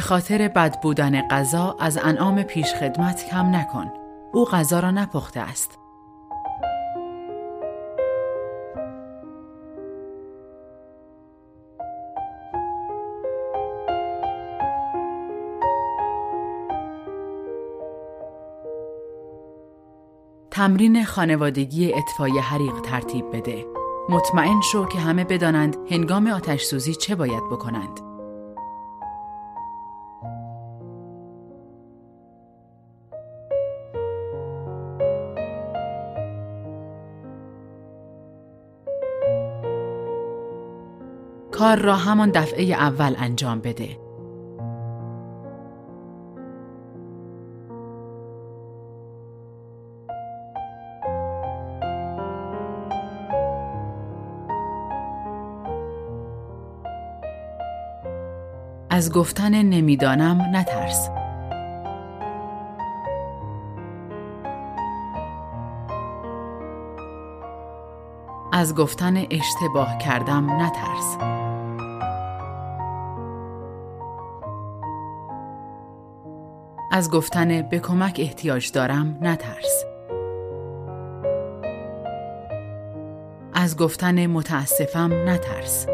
خاطر بد بودن غذا از انعام پیش خدمت کم نکن. او غذا را نپخته است. تمرین خانوادگی اطفای حریق ترتیب بده. مطمئن شو که همه بدانند هنگام آتش سوزی چه باید بکنند. کار را همان دفعه اول انجام بده. از گفتن نمی‌دانم نترس. از گفتن اشتباه کردم نترس. از گفتن به کمک احتیاج دارم نترس. از گفتن متاسفم نترس.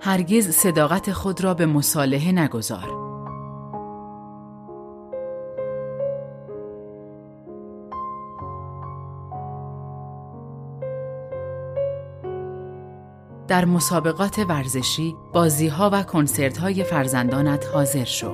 هرگز صداقت خود را به مصالحه نگذار. در مسابقات ورزشی، بازیها و کنسرت های فرزندانت حاضر شو.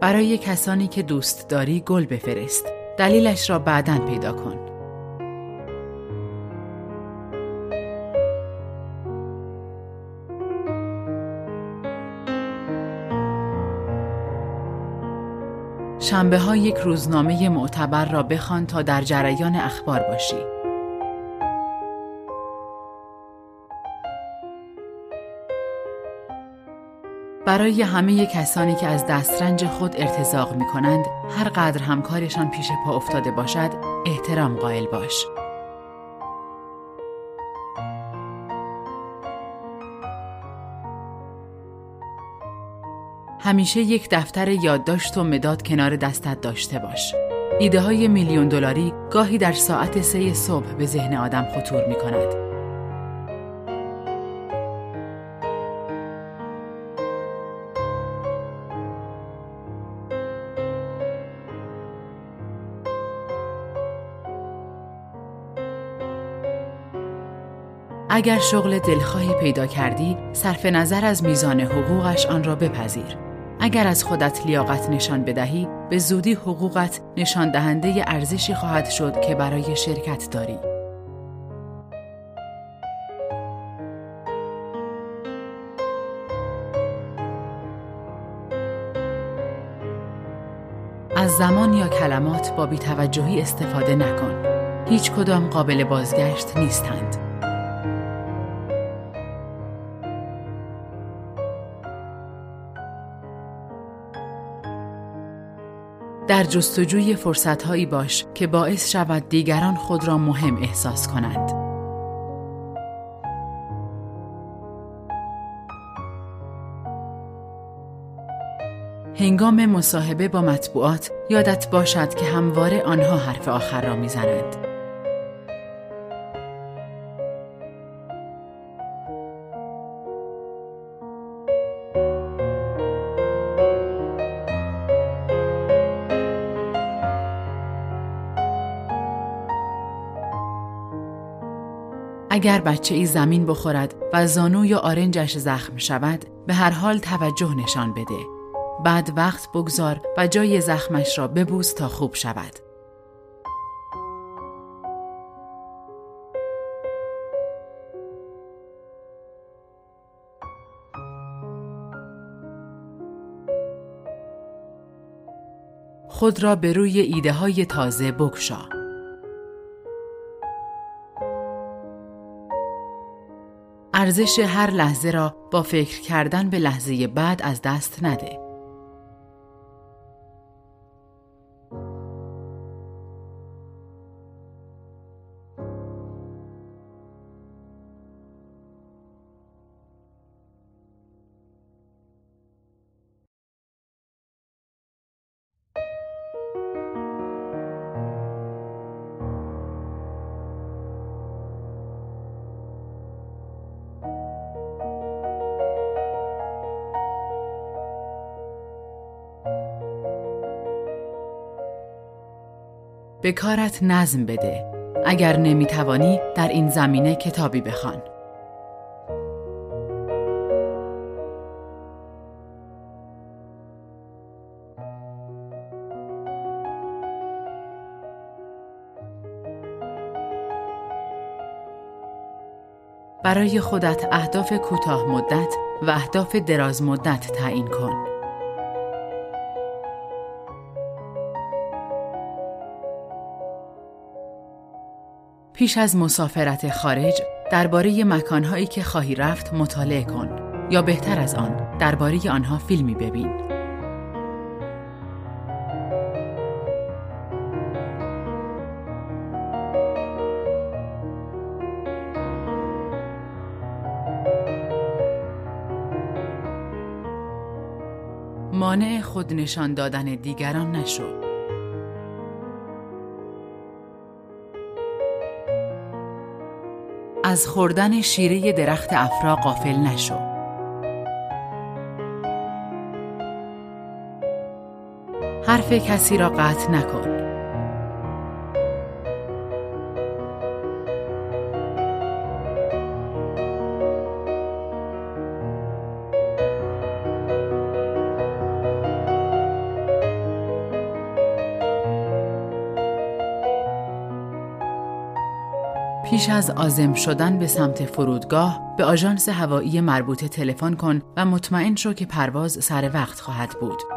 برای کسانی که دوست داری گل بفرست. دلیلش را بعدا پیدا کن. شنبه ها یک روزنامه معتبر را بخوان تا در جریان اخبار باشی. برای همه کسانی که از دسترنج خود ارتزاق می کنند، هر قدر همکارشان پیش پا افتاده باشد، احترام قائل باش. همیشه یک دفتر یادداشت و مداد کنار دستت داشته باش. ایده های میلیون دلاری گاهی در ساعت سه صبح به ذهن آدم خطور می کند. اگر شغل دلخواهی پیدا کردی، صرف نظر از میزان حقوقش آن را بپذیر. اگر از خودت لیاقت نشان بدهی به زودی حقوقت نشان دهنده ارزشی خواهد شد که برای شرکت داری. از زمان یا کلمات با بیتوجهی استفاده نکن. هیچ کدام قابل بازگشت نیستند. در جستجوی فرصتهایی باش که باعث شود دیگران خود را مهم احساس کنند. هنگام مصاحبه با مطبوعات یادت باشد که همواره آنها حرف آخر را می‌زنند. اگر بچه ای زمین بخورد و زانو یا آرنجش زخم شود به هر حال توجه نشان بده. بعد وقت بگذار و جای زخمش را ببوس تا خوب شود. خود را به روی ایده های تازه بگشا. ارزش هر لحظه را با فکر کردن به لحظه بعد از دست نده. به کارت نظم بده. اگر نمی‌توانی در این زمینه کتابی بخوان. برای خودت اهداف کوتاه مدت و اهداف دراز مدت تعیین کن. پیش از مسافرت خارج درباره مکانهایی که خواهی رفت مطالعه کن یا بهتر از آن درباره آنها فیلمی ببین. مانع خود نشان دادن دیگران نشو. از خوردن شیره درخت افرا قافل نشو. حرف کسی را قطع نکن. پیش از آزم شدن به سمت فرودگاه به آژانس هوایی مربوطه تلفن کن و مطمئن شو که پرواز سر وقت خواهد بود.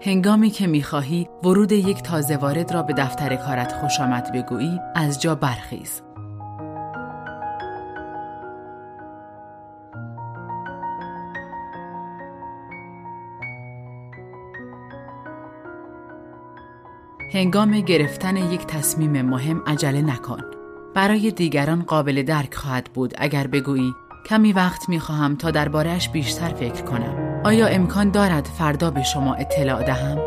هنگامی که می‌خواهی ورود یک تازه وارد را به دفتر کارت خوش آمد بگویی از جا برخیز. هنگام گرفتن یک تصمیم مهم عجله نکن. برای دیگران قابل درک خواهد بود اگر بگویی کمی وقت می خواهم تا دربارهش بیشتر فکر کنم. آیا امکان دارد فردا به شما اطلاع دهم؟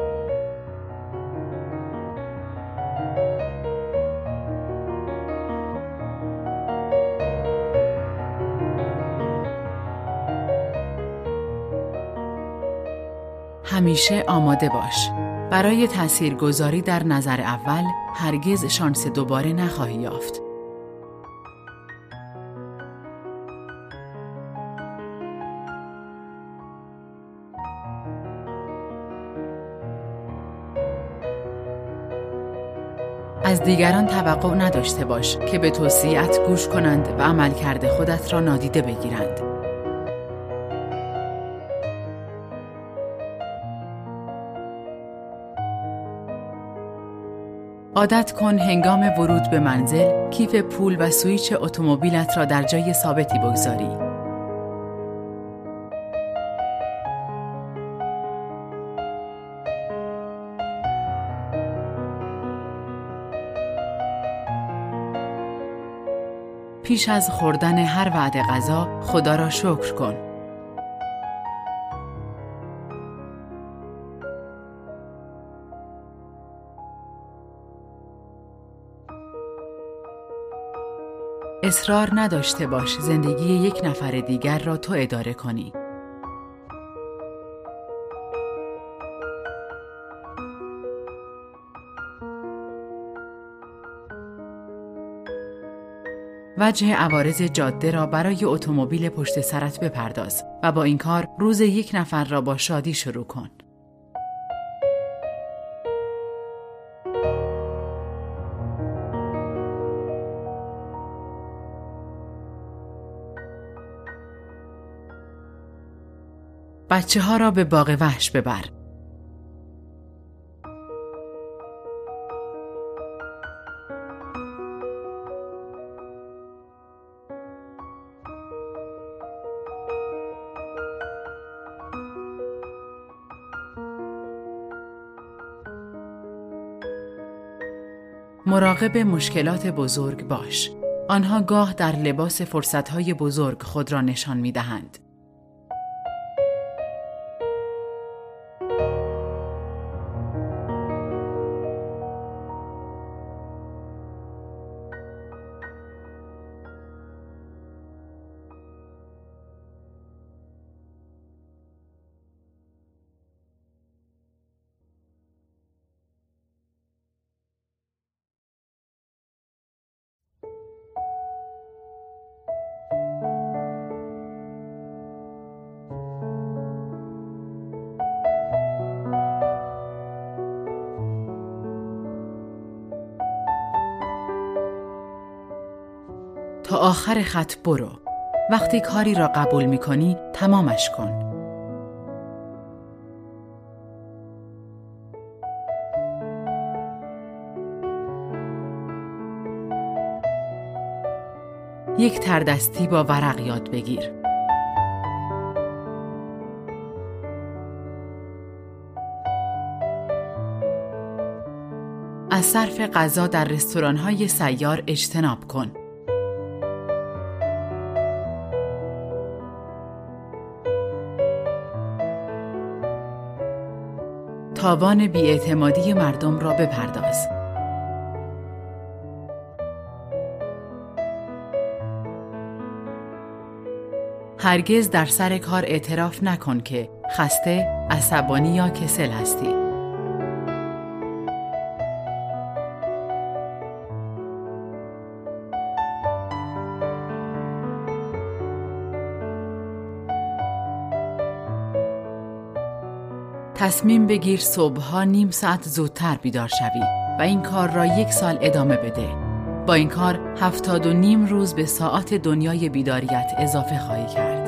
همیشه آماده باش. برای تاثیرگذاری در نظر اول هرگز شانس دوباره نخواهی یافت. دیگران توقع نداشته باش که به توصیت گوش کنند و عملکرد خودت را نادیده بگیرند. عادت کن هنگام ورود به منزل کیف پول و سویچ اتومبیلت را در جای ثابتی بگذاری. پیش از خوردن هر وعده غذا خدا را شکر کن. اصرار نداشته باش زندگی یک نفر دیگر را تو اداره کنی. وجه عوارض جاده را برای اتومبیل پشت سرت بپرداز و با این کار روز یک نفر را با شادی شروع کن. بچه ها را به باغ وحش ببر مراقب مشکلات بزرگ باش. آنها گاه در لباس فرصتهای بزرگ خود را نشان می دهند. تا آخر خط برو. وقتی کاری را قبول می کنی تمامش کن. یک تردستی با ورق یاد بگیر. از صرف غذا در رستوران‌های سیار اجتناب کن. تاوان بیاعتمادی مردم را بپرداز. هرگز در سر کار اعتراف نکن که خسته، عصبانی یا کسل هستی. تصمیم بگیر صبحها نیم ساعت زودتر بیدار شوی و این کار را یک سال ادامه بده. با این کار هفتاد و نیم روز به ساعت دنیای بیداریت اضافه خواهی کرد.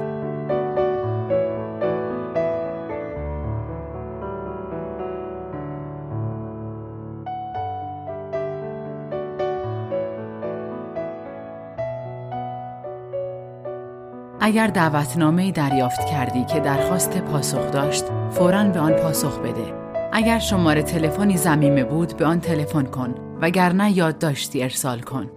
اگر دعوتنامه دریافت کردی که درخواست پاسخ داشت، فوراً به آن پاسخ بده. اگر شماره تلفنی زمیمه بود به آن تلفن کن وگرنه یادداشتی ارسال کن.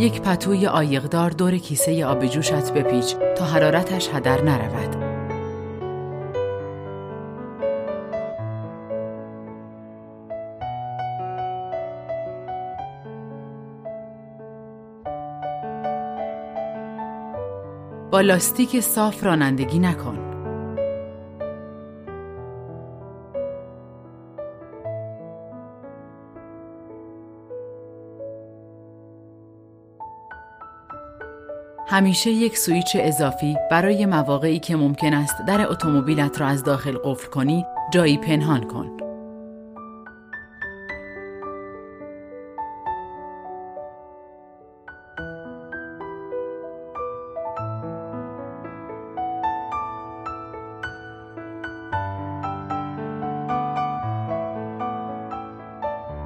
یک پتوی آیقدار دور کیسه آب جوشت بپیچ تا حرارتش هدر نرود. با لاستیک صاف رانندگی نکن. همیشه یک سویچ اضافی برای مواقعی که ممکن است در اتومبیلت را از داخل قفل کنی جایی پنهان کن.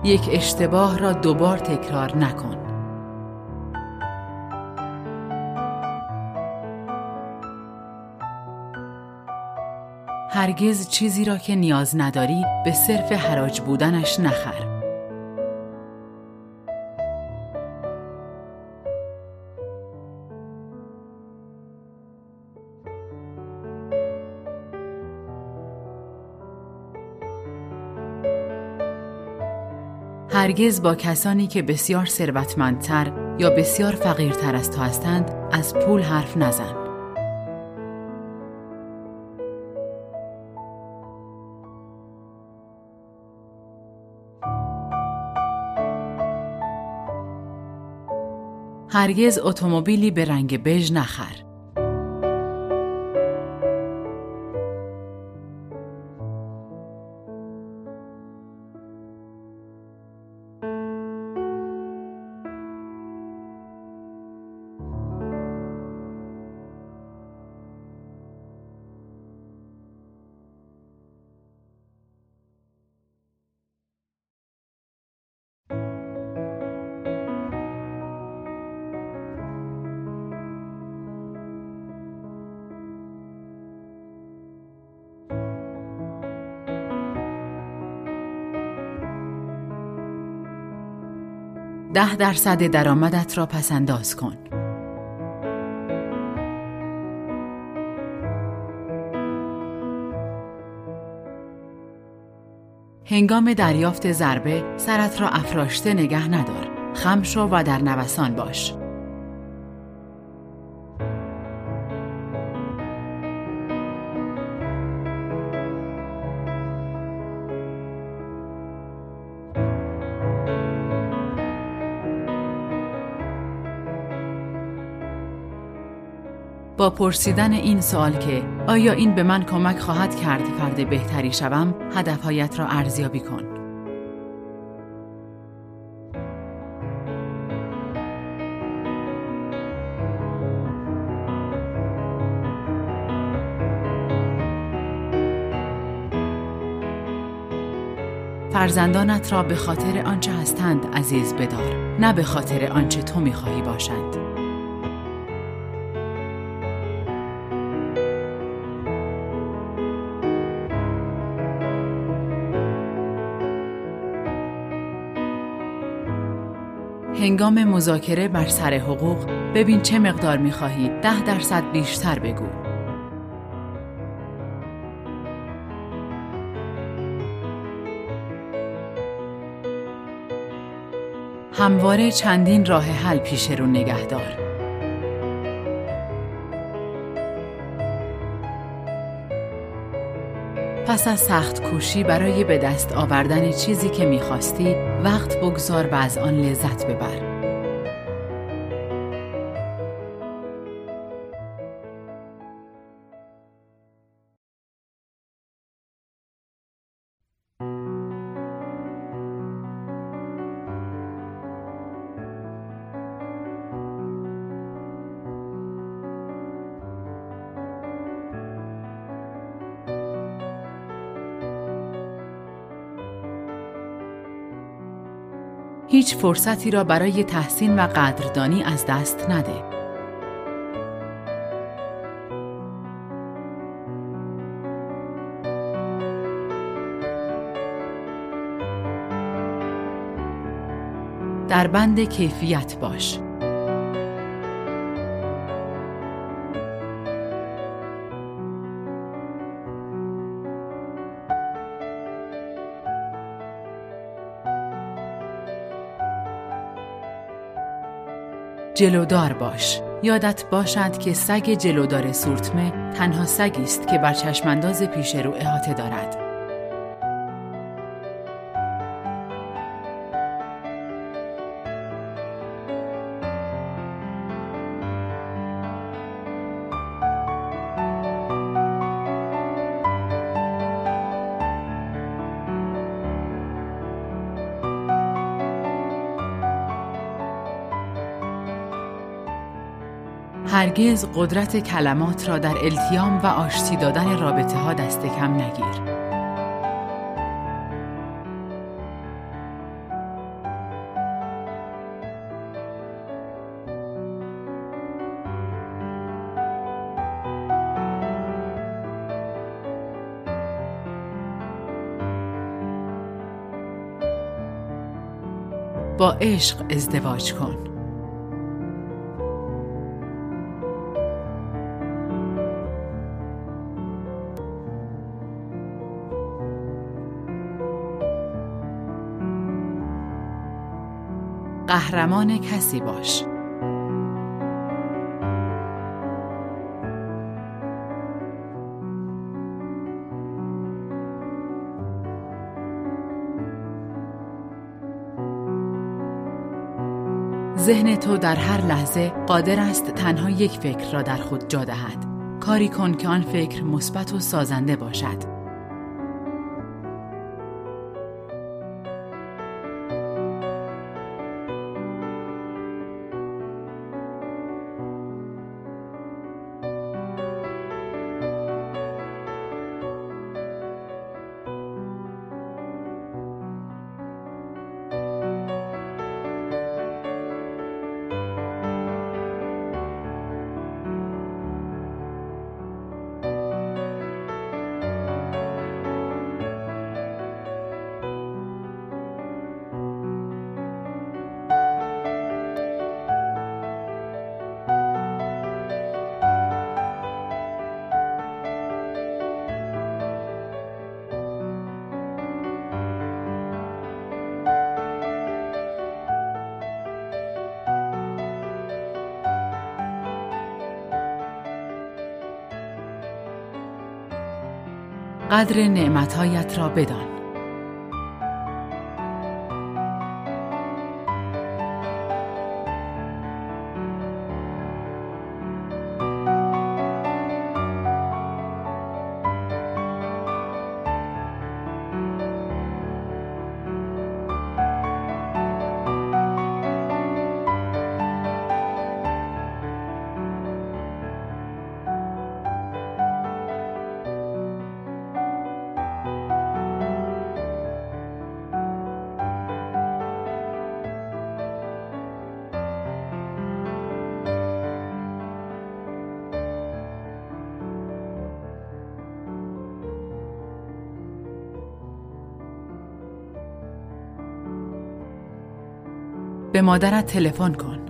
یک اشتباه را دوبار تکرار نکن. هرگز چیزی را که نیاز نداری به صرف حراج بودنش نخر. هرگز با کسانی که بسیار ثروتمندتر یا بسیار فقیرتر از تو هستند از پول حرف نزن. هرگز اتومبیلی به رنگ بژ نخر. ده درصد درآمدت را پسنداز کن. هنگام دریافت ضربه سرت را افراشته نگه ندار. خم شو و در نوسان باش. با پرسیدن این سوال که آیا این به من کمک خواهد کرد فرد بهتری شوم هدفهایت را ارزیابی کن. فرزندانت را به خاطر آنچه هستند عزیز بدار نه به خاطر آنچه تو می‌خواهی باشند. هنگام مذاکره بر سر حقوق ببین چه مقدار می‌خواهی. ده درصد بیشتر بگو. همواره چندین راه حل پیش رو نگهدار. پس از سخت کوشی برای به دست آوردن چیزی که می‌خواستی وقت بگذار و از آن لذت ببر. هیچ فرصتی را برای تحسین و قدردانی از دست نده. در بند کیفیت باش. جلودار باش. یادت باشد که سگ جلودار سورتمه تنها سگی است که بر چشمانداز پیش رو احاطه دارد. هرگز قدرت کلمات را در التیام و آشتی دادن رابطه ها دست کم نگیر. با عشق ازدواج کن. قهرمان کسی باش. ذهن تو در هر لحظه قادر است تنها یک فکر را در خود جا دهد. کاری کن که آن فکر مثبت و سازنده باشد. قدر نعمتهایت را بدان. به مادرت تلفن کن.